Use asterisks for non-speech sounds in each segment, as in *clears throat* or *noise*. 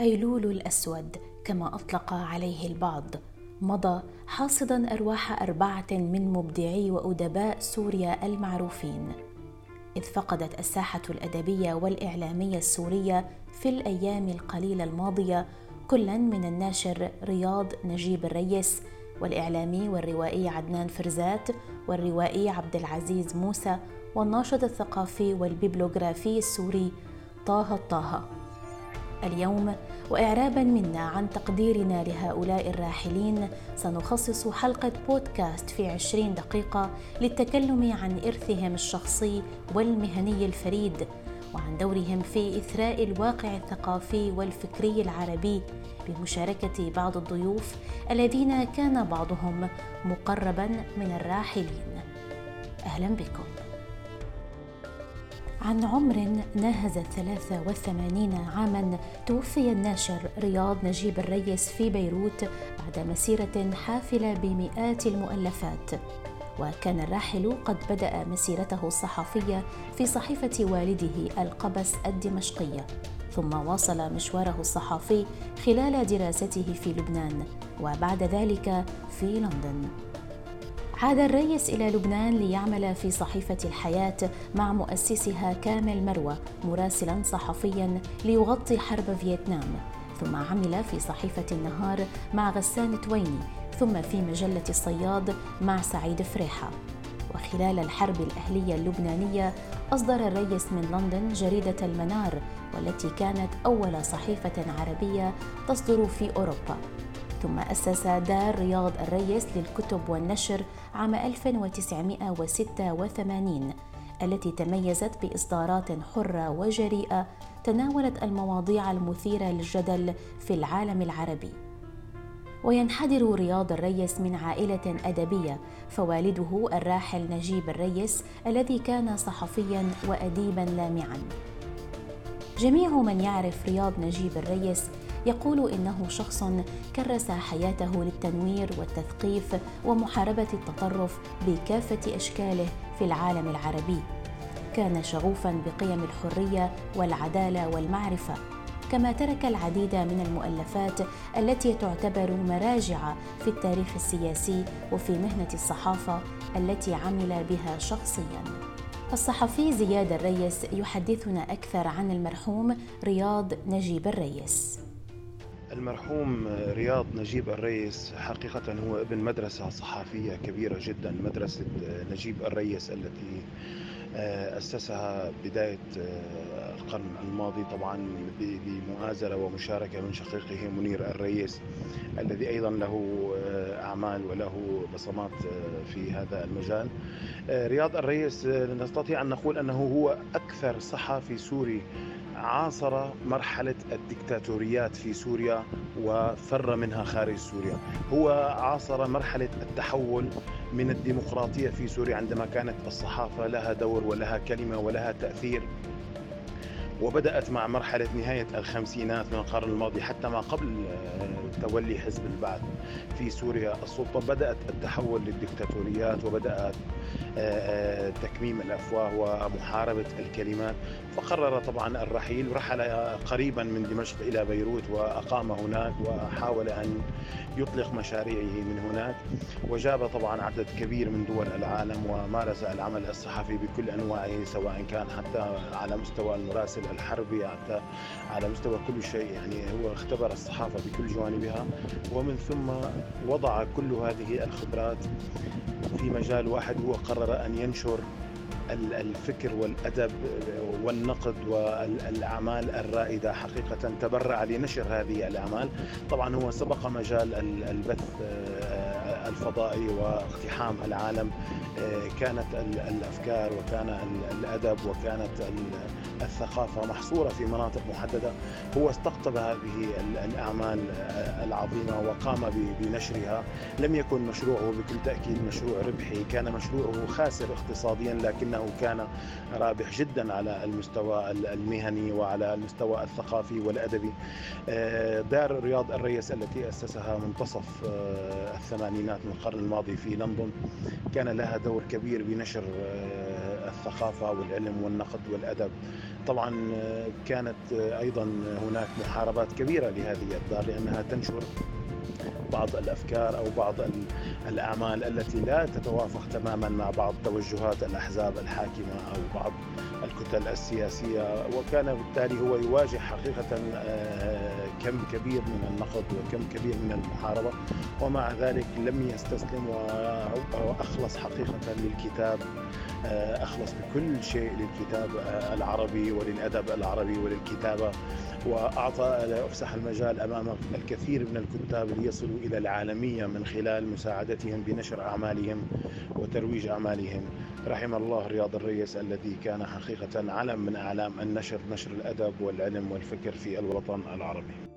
أيلول الأسود كما أطلق عليه البعض. مضى حاصدا أرواح أربعة من مبدعي وأدباء سوريا المعروفين. إذ فقدت الساحة الأدبية والإعلامية السورية في الأيام القليلة الماضية كلا من الناشر رياض نجيب الريس والإعلامي والروائي عدنان فرزات والروائي عبد العزيز موسى والناشط الثقافي والبيبلوغرافي السوري طه الطه. اليوم واعرابا منا عن تقديرنا لهؤلاء الراحلين سنخصص حلقة بودكاست في عشرين دقيقة للتكلم عن إرثهم الشخصي والمهني الفريد وعن دورهم في إثراء الواقع الثقافي والفكري العربي بمشاركة بعض الضيوف الذين كان بعضهم مقربا من الراحلين. أهلا بكم. عن عمر ناهز الثلاثة والثمانين عاما توفي الناشر رياض نجيب الريس في بيروت بعد مسيرة حافلة بمئات المؤلفات. وكان الراحل قد بدأ مسيرته الصحفية في صحيفة والده القبس الدمشقية. ثم واصل مشواره الصحفي خلال دراسته في لبنان وبعد ذلك في لندن. عاد الريس إلى لبنان ليعمل في صحيفة الحياة مع مؤسسها كامل مروة مراسلا صحفيا ليغطي حرب فيتنام. ثم عمل في صحيفة النهار مع غسان تويني ثم في مجلة الصياد مع سعيد فريحة. وخلال الحرب الأهلية اللبنانية أصدر الريس من لندن جريدة المنار والتي كانت أول صحيفة عربية تصدر في أوروبا. ثم أسس دار رياض الريس للكتب والنشر عام 1986 التي تميزت بإصدارات حرة وجريئة تناولت المواضيع المثيرة للجدل في العالم العربي. وينحدر رياض الريس من عائلة أدبية فوالده الراحل نجيب الريس الذي كان صحفيا وأديبا لامعا. جميع من يعرف رياض نجيب الريس يقول إنه شخص كرس حياته للتنوير والتثقيف ومحاربة التطرف بكافة أشكاله في العالم العربي. كان شغوفا بقيم الحرية والعدالة والمعرفة. كما ترك العديد من المؤلفات التي تعتبر مراجع في التاريخ السياسي وفي مهنة الصحافة التي عمل بها شخصيا. الصحفي زياد الريس يحدثنا أكثر عن المرحوم رياض نجيب الريس. المرحوم رياض نجيب الريس حقيقة هو ابن مدرسة صحافية كبيرة جدا مدرسة نجيب الريس التي أسسها بداية آه، القرن الماضي طبعا بمؤازرة ومشاركة من شقيقه منير الريس الذي أيضا له آه، أعمال وله بصمات في هذا المجال. رياض الريس نستطيع أن نقول أنه هو أكثر صحفي سوري عاصر مرحلة الدكتاتوريات في سوريا وفر منها خارج سوريا. هو عاصر مرحلة التحول من الديمقراطية في سوريا عندما كانت الصحافة لها دور ولها كلمة ولها تأثير. وبدأت مع مرحلة نهاية الخمسينات من القرن الماضي حتى ما قبل تولي حزب البعث في سوريا. السلطة بدأت التحول للدكتاتوريات وبدأت تكميم الأفواه ومحاربة الكلمات. فقرر طبعا الرحيل رحل قريبا من دمشق إلى بيروت وأقام هناك وحاول أن يطلق مشاريعه من هناك. وجاب طبعا عدد كبير من دول العالم ومارس العمل الصحفي بكل أنواعه سواء كان حتى على مستوى المراسل الحربي حتى على مستوى كل شيء. يعني هو اختبر الصحافة بكل جوانبها. ومن ثم وضع كل هذه الخبرات في مجال واحد هو قرر أن ينشر الفكر والأدب والنقد والأعمال الرائدة حقيقة تبرع لنشر هذه الأعمال. طبعا هو سبق مجال البث آه، الفضائي واقتحام العالم آه، كانت الأفكار وكان الأدب وكانت الثقافة محصورة في مناطق محددة. هو استقطب هذه الأعمال آه، العظيمة وقام بنشرها. لم يكن مشروعه بكل تأكيد مشروع ربحي كان مشروعه خاسر اقتصاديا لكنه كان رابح جدا على المستوى المهني وعلى المستوى الثقافي والأدبي. آه، دار رياض الريس التي أسسها منتصف الثمانينات من القرن الماضي في لندن كان لها دور كبير بنشر الثقافة والعلم والنقد والأدب. طبعا كانت أيضا هناك محاربات كبيرة لهذه الدار لأنها تنشر بعض الأفكار أو بعض الأعمال التي لا تتوافق تماما مع بعض توجهات الأحزاب الحاكمة أو بعض الكتل السياسية. وكان بالتالي هو يواجه حقيقة آه، كم كبير من النقد وكم كبير من المحاربة ومع ذلك لم يستسلم وأخلص حقيقة للكتاب آه، أخلص بكل شيء للكتاب آه، العربي وللأدب العربي وللكتابة وأعطى أفسح المجال أمام الكثير من الكتاب ليصلوا إلى العالمية من خلال مساعدتهم بنشر أعمالهم وترويج أعمالهم. رحم الله رياض الريس الذي كان حقيقة علم من أعلام النشر نشر الأدب والعلم والفكر في الوطن العربي.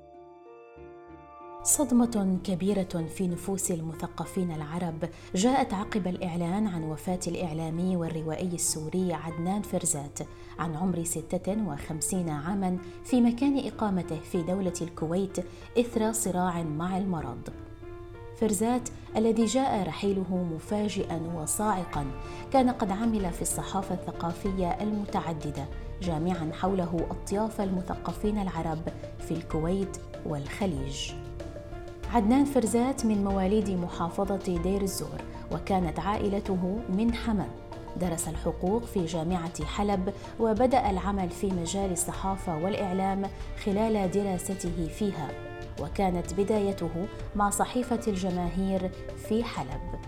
صدمة كبيرة في نفوس المثقفين العرب جاءت عقب الإعلان عن وفاة الإعلامي والروائي السوري عدنان فرزات عن عمر 56 عاما في مكان إقامته في دولة الكويت إثر صراع مع المرض. فرزات الذي جاء رحيله مفاجئا وصاعقا كان قد عمل في الصحافة الثقافية المتعددة جامعا حوله أطياف المثقفين العرب في الكويت والخليج. عدنان فرزات من مواليد محافظة دير الزور وكانت عائلته من حماه درس الحقوق في جامعة حلب وبدأ العمل في مجال الصحافة والإعلام خلال دراسته فيها. وكانت بدايته مع صحيفة الجماهير في حلب.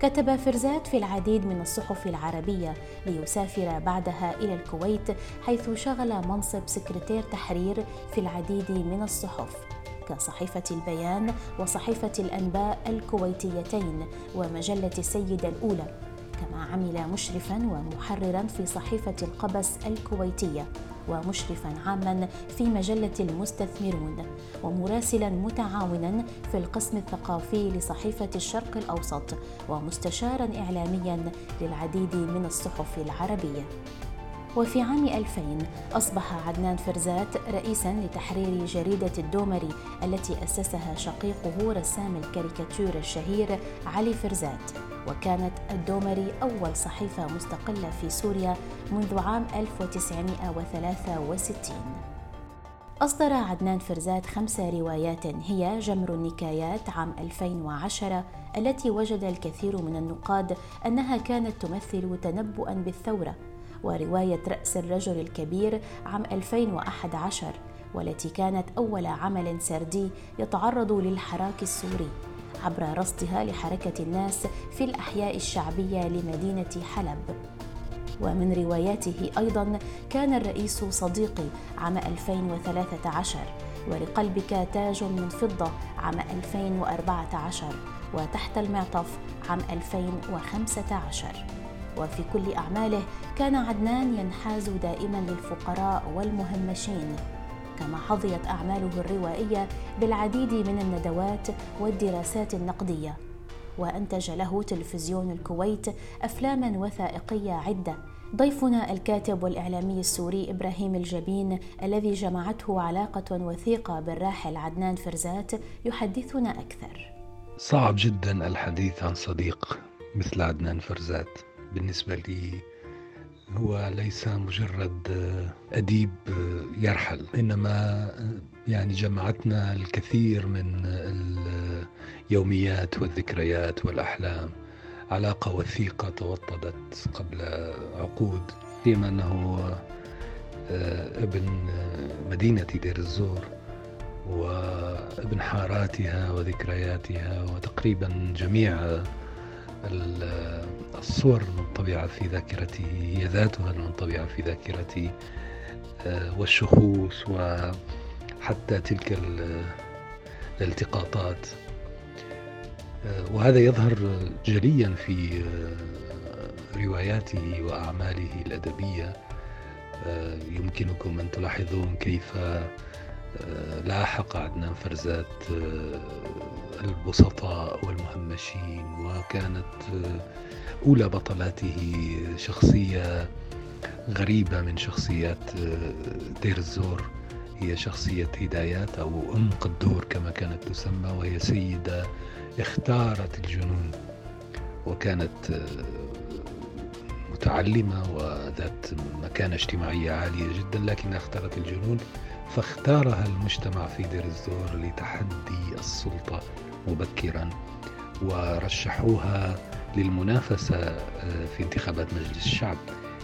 كتب فرزات في العديد من الصحف العربية ليسافر بعدها إلى الكويت حيث شغل منصب سكرتير تحرير في العديد من الصحف. كصحيفة البيان وصحيفة الأنباء الكويتيتين ومجلة السيدة الأولى كما عمل مشرفا ومحررا في صحيفة القبس الكويتية ومشرفا عاما في مجلة المستثمرون ومراسلا متعاونا في القسم الثقافي لصحيفة الشرق الأوسط ومستشارا إعلاميا للعديد من الصحف العربية. وفي عام 2000 أصبح عدنان فرزات رئيسا لتحرير جريدة الدومري التي أسسها شقيقه رسام الكاريكاتير الشهير علي فرزات. وكانت الدومري أول صحيفة مستقلة في سوريا منذ عام 1963 أصدر عدنان فرزات خمس روايات هي جمر النكايات عام 2010 التي وجد الكثير من النقاد أنها كانت تمثل تنبؤا بالثورة ورواية رأس الرجل الكبير عام 2011 والتي كانت أول عمل سردي يتعرض للحراك السوري عبر رصدها لحركة الناس في الأحياء الشعبية لمدينة حلب. ومن رواياته أيضا كان الرئيس صديقي عام 2013 ولقلبك تاج من فضة عام 2014 وتحت المعطف عام 2015 وفي كل أعماله كان عدنان ينحاز دائما للفقراء والمهمشين. كما حظيت أعماله الروائية بالعديد من الندوات والدراسات النقدية. وأنتج له تلفزيون الكويت أفلاما وثائقية عدة. ضيفنا الكاتب والإعلامي السوري إبراهيم الجبين الذي جمعته علاقة وثيقة بالراحل عدنان فرزات يحدثنا أكثر. صعب جدا الحديث عن صديق مثل عدنان فرزات. بالنسبة لي هو ليس مجرد أديب يرحل. إنما يعني جمعتنا الكثير من اليوميات والذكريات والأحلام علاقة وثيقة توطدت قبل عقود. فيما أنه ابن مدينة دير الزور وابن حاراتها وذكرياتها وتقريبا جميع الصور المنطبعة في ذاكرتي هي ذاتها المنطبعة في ذاكرتي آه، والشخوص وحتى تلك الالتقاطات. آه، وهذا يظهر جليا في آه، رواياته وأعماله الأدبية. يمكنكم أن تلاحظون كيف لاحق عدنان فرزات البسطاء والمهمشين وكانت أولى بطلاته شخصية غريبة من شخصيات دير الزور. هي شخصية هدايات أو أم قدور كما كانت تسمى وهي سيدة اختارت الجنون وكانت متعلمة وذات مكانة اجتماعية عالية جدا لكنها اختارت الجنون. فاختارها المجتمع في دير الزور لتحدي السلطة مبكرا ورشحوها للمنافسة آه، في انتخابات مجلس الشعب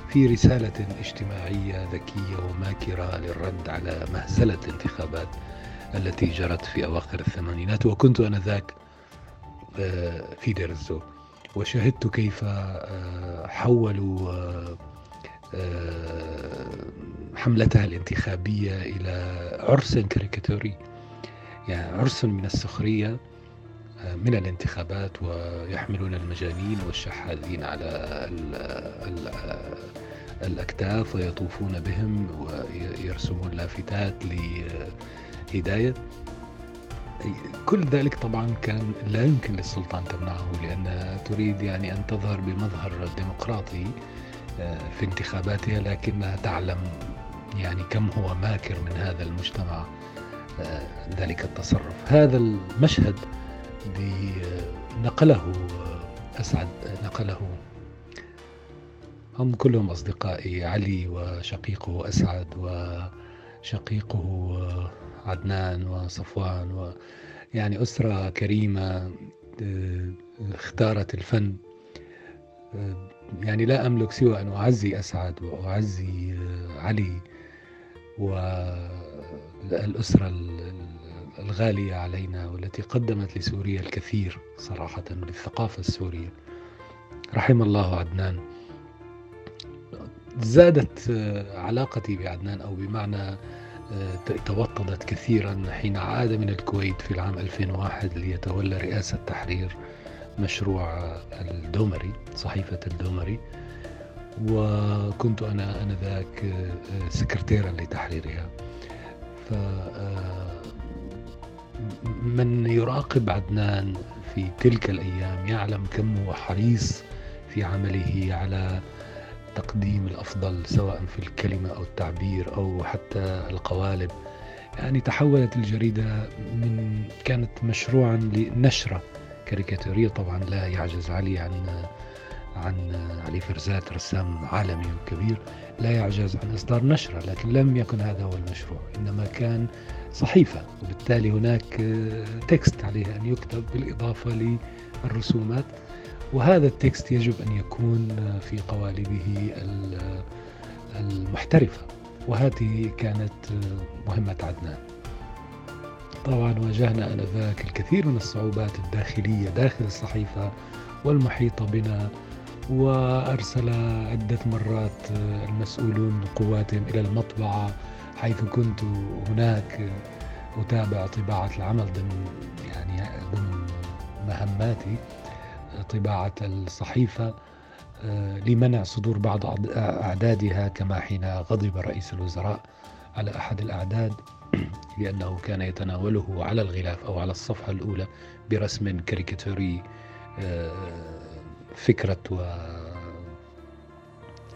في رسالة اجتماعية ذكية وماكرة للرد على مهزلة الانتخابات التي جرت في أواخر الثمانينات وكنت أنذاك آه، في دير الزور. وشهدت كيف آه، حولوا حملتها الانتخابية إلى عرس كاريكاتوري. يعني عرس من السخرية من الانتخابات ويحملون المجانين والشحاذين على الأكتاف ويطوفون بهم ويرسمون لافتات لهداية. كل ذلك طبعا كان لا يمكن للسلطان تمنعه لأنها تريد يعني أن تظهر بمظهر ديمقراطي. آه، في انتخاباتها لكنها تعلم يعني كم هو ماكر من هذا المجتمع آه، ذلك التصرف. هذا المشهد نقله أسعد نقله هم كلهم أصدقائي علي وشقيقه أسعد وشقيقه عدنان وصفوان و يعني أسرة كريمة اختارت الفن يعني لا أملك سوى أن أعزي أسعد وأعزي علي والأسرة الغالية علينا والتي قدمت لسوريا الكثير صراحة للثقافة السورية. رحم الله عدنان. زادت علاقتي بعدنان أو بمعنى توطدت كثيرا حين عاد من الكويت في العام 2001 ليتولى رئاسة تحرير. مشروع الدومري صحيفة الدومري. وكنت أنا أنذاك سكرتيرا لتحريرها. ف من يراقب عدنان في تلك الأيام يعلم كم هو حريص في عمله على تقديم الأفضل سواء في الكلمة أو التعبير أو حتى القوالب. يعني تحولت الجريدة من كانت مشروعا لنشرة كاريكاتورية طبعا لا يعجز علي عن عن علي فرزات رسام عالمي وكبير لا يعجز عن إصدار نشرة لكن لم يكن هذا هو المشروع إنما كان صحيفة وبالتالي هناك تكست عليه أن يكتب بالإضافة للرسومات وهذا التكست يجب أن يكون في قوالبه المحترفة وهذه كانت مهمة عدنان. طبعا واجهنا آنذاك الكثير من الصعوبات الداخلية داخل الصحيفة والمحيطة بنا وأرسل عدة مرات المسؤولون قواتهم إلى المطبعة حيث كنت هناك أتابع طباعة العمل ضمن يعني ضمن مهماتي طباعة الصحيفة آه، لمنع صدور بعض أعدادها كما حين غضب رئيس الوزراء على أحد الأعداد. *clears throat* لأنه كان يتناوله على الغلاف أو على الصفحة الأولى برسم كاريكاتوري آه، فكرة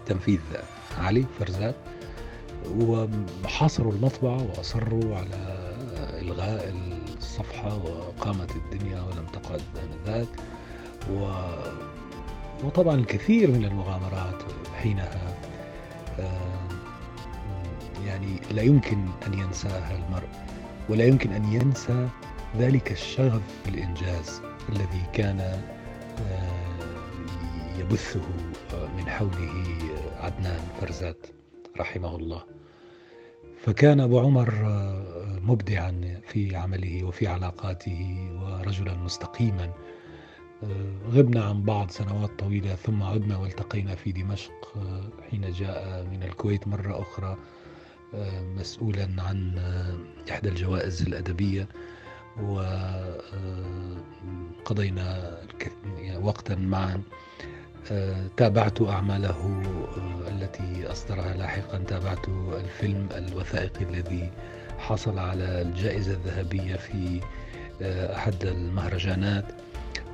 وتنفيذ علي فرزات وحاصروا المطبعة وأصروا على إلغاء الصفحة وقامت الدنيا ولم تقعد آنذاك و... وطبعا الكثير من المغامرات حينها آه، يعني لا يمكن أن ينساها المرء ولا يمكن أن ينسى ذلك الشغف بالإنجاز الذي كان آه، يبثه من حوله عدنان فرزات رحمه الله. فكان أبو عمر آه، مبدعا في عمله وفي علاقاته ورجلا مستقيما. آه، غبنا عن بعض سنوات طويلة ثم عدنا والتقينا في دمشق آه، حين جاء من الكويت مرة أخرى. مسؤولا عن إحدى الجوائز الأدبية وقضينا وقتا معا. تابعت أعماله آه، التي أصدرها لاحقا. تابعت الفيلم الوثائقي الذي حصل على الجائزة الذهبية في آه، أحد المهرجانات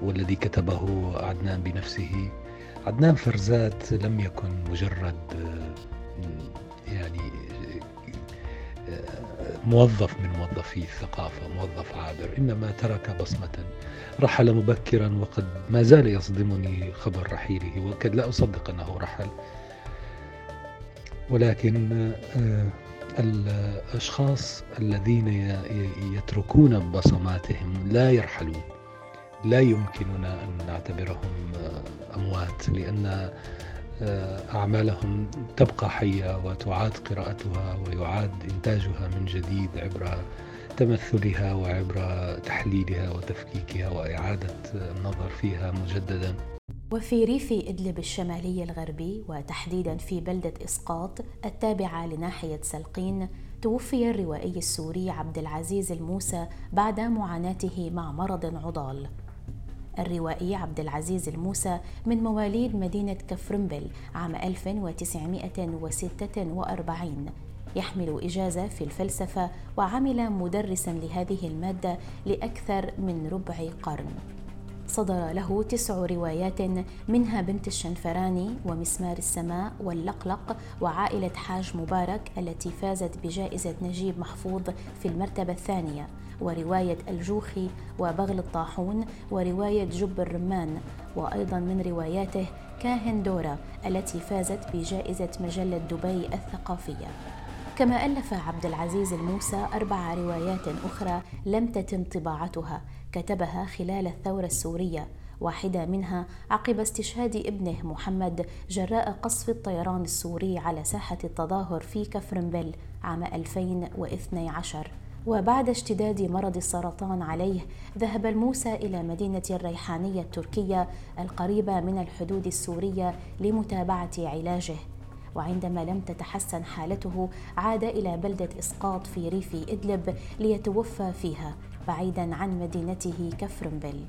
والذي كتبه عدنان بنفسه. عدنان فرزات لم يكن مجرد آه، يعني موظف من موظفي الثقافة موظف عابر إنما ترك بصمة. رحل مبكرا وقد ما زال يصدمني خبر رحيله وقد لا أصدق أنه رحل. ولكن آه، الأشخاص الذين يتركون بصماتهم لا يرحلون. لا يمكننا أن نعتبرهم آه، أموات لأن آه، أعمالهم تبقى حية وتعاد قراءتها ويعاد إنتاجها من جديد عبر تمثلها وعبر تحليلها وتفكيكها وإعادة النظر فيها مجددا. وفي ريف إدلب الشمالي الغربي وتحديدا في بلدة إسقاط التابعة لناحية سلقين توفي الروائي السوري عبد العزيز الموسى بعد معاناته مع مرض عضال. الروائي عبد العزيز الموسى من مواليد مدينة كفرنبل عام 1946 يحمل إجازة في الفلسفة وعمل مدرسا لهذه المادة لأكثر من ربع قرن. صدر له تسع روايات منها بنت الشنفراني ومسمار السماء واللقلق وعائلة حاج مبارك التي فازت بجائزة نجيب محفوظ في المرتبة الثانية ورواية الجوخي وبغل الطاحون ورواية جب الرمان. وأيضا من رواياته كاهن دورا التي فازت بجائزة مجلة دبي الثقافية. كما ألف عبد العزيز الموسى أربع روايات أخرى لم تتم طباعتها كتبها خلال الثورة السورية. واحدة منها عقب استشهاد ابنه محمد جراء قصف الطيران السوري على ساحة التظاهر في كفرنبل عام 2012 وبعد اشتداد مرض السرطان عليه ذهب الموسى إلى مدينة الريحانية التركية القريبة من الحدود السورية لمتابعة علاجه. وعندما لم تتحسن حالته عاد إلى بلدة إسقاط في ريف إدلب ليتوفى فيها. بعيدا عن مدينته كفرنبل.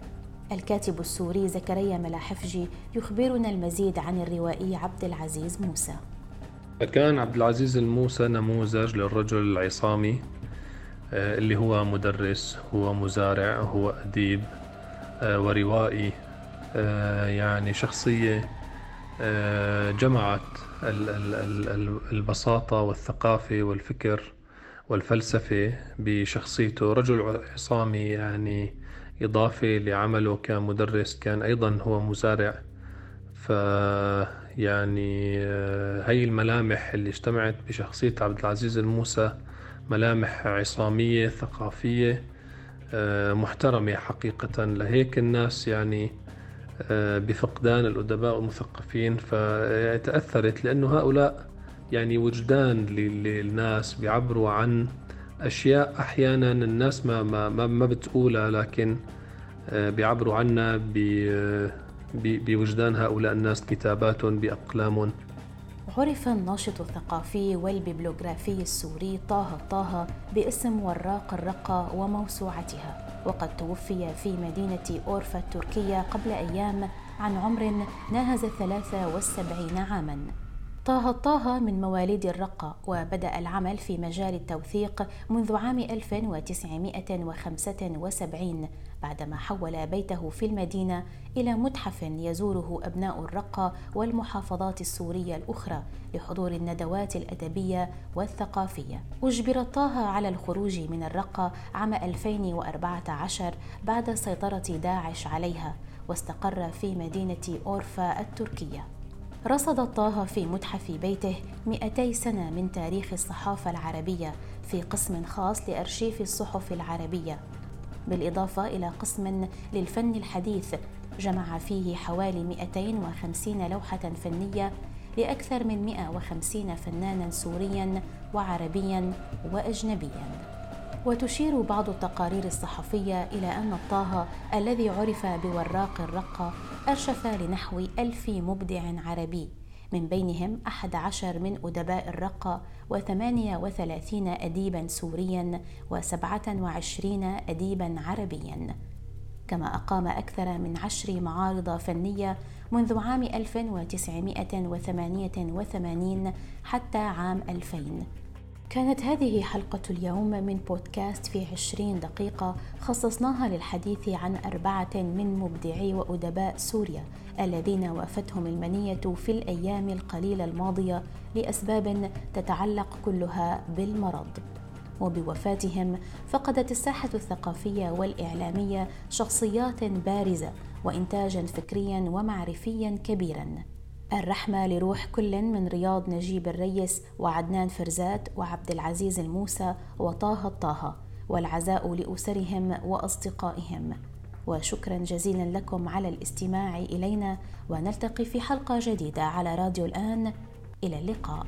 الكاتب السوري زكريا ملاحفجي يخبرنا المزيد عن الروائي عبد العزيز موسى. كان عبد العزيز الموسى نموذج للرجل العصامي آه، اللي هو مدرس هو مزارع هو أديب آه، وروائي آه، يعني شخصية جمعت البساطة والثقافة والفكر والفلسفة بشخصيته رجل عصامي يعني إضافة لعمله كمدرس كان أيضا هو مزارع. ف يعني هاي الملامح اللي اجتمعت بشخصية عبد العزيز الموسى ملامح عصامية ثقافية آه، محترمة حقيقة. لهيك الناس يعني آه، بفقدان الأدباء والمثقفين فتأثرت لأنه هؤلاء يعني وجدان للناس بيعبروا عن أشياء أحيانا الناس ما ما ما, ما بتقولها لكن آه، بيعبروا عنها بوجدان هؤلاء الناس كتاباتهم بأقلامهم. عرف الناشط الثقافي والببلوغرافي السوري طه طه باسم وراق الرقة وموسوعتها وقد توفي في مدينة أورفا التركية قبل أيام عن عمر ناهز 73 عاماً. طه طه من مواليد الرقة وبدأ العمل في مجال التوثيق منذ عام 1975 بعدما حول بيته في المدينة إلى متحف يزوره أبناء الرقة والمحافظات السورية الأخرى لحضور الندوات الأدبية والثقافية. أجبر طه على الخروج من الرقة عام 2014 بعد سيطرة داعش عليها واستقر في مدينة أورفا التركية. رصد طه في متحف بيته 200 سنة من تاريخ الصحافة العربية في قسم خاص لأرشيف الصحف العربية. بالإضافة إلى قسم للفن الحديث جمع فيه حوالي 250 لوحة فنية لأكثر من 150 فنانا سوريا وعربيا وأجنبيا. وتشير بعض التقارير الصحفية إلى أن الطه الذي عرف بوراق الرقة أرشف لنحو ألف مبدع عربي. من بينهم أحد عشر من أدباء الرقة وثمانية وثلاثين أديبا سوريا وسبعة وعشرين أديبا عربيا. كما أقام أكثر من عشر معارض فنية منذ عام 1988 حتى عام 2000 كانت هذه حلقة اليوم من بودكاست في عشرين دقيقة خصصناها للحديث عن أربعة من مبدعي وأدباء سوريا الذين وافتهم المنية في الأيام القليلة الماضية لأسباب تتعلق كلها بالمرض. وبوفاتهم فقدت الساحة الثقافية والإعلامية شخصيات بارزة وإنتاجا فكريا ومعرفيا كبيرا. الرحمة لروح كل من رياض نجيب الريس وعدنان فرزات وعبد العزيز الموسى وطه الطه والعزاء لأسرهم وأصدقائهم. وشكرا جزيلا لكم على الاستماع إلينا ونلتقي في حلقة جديدة على راديو الآن. إلى اللقاء.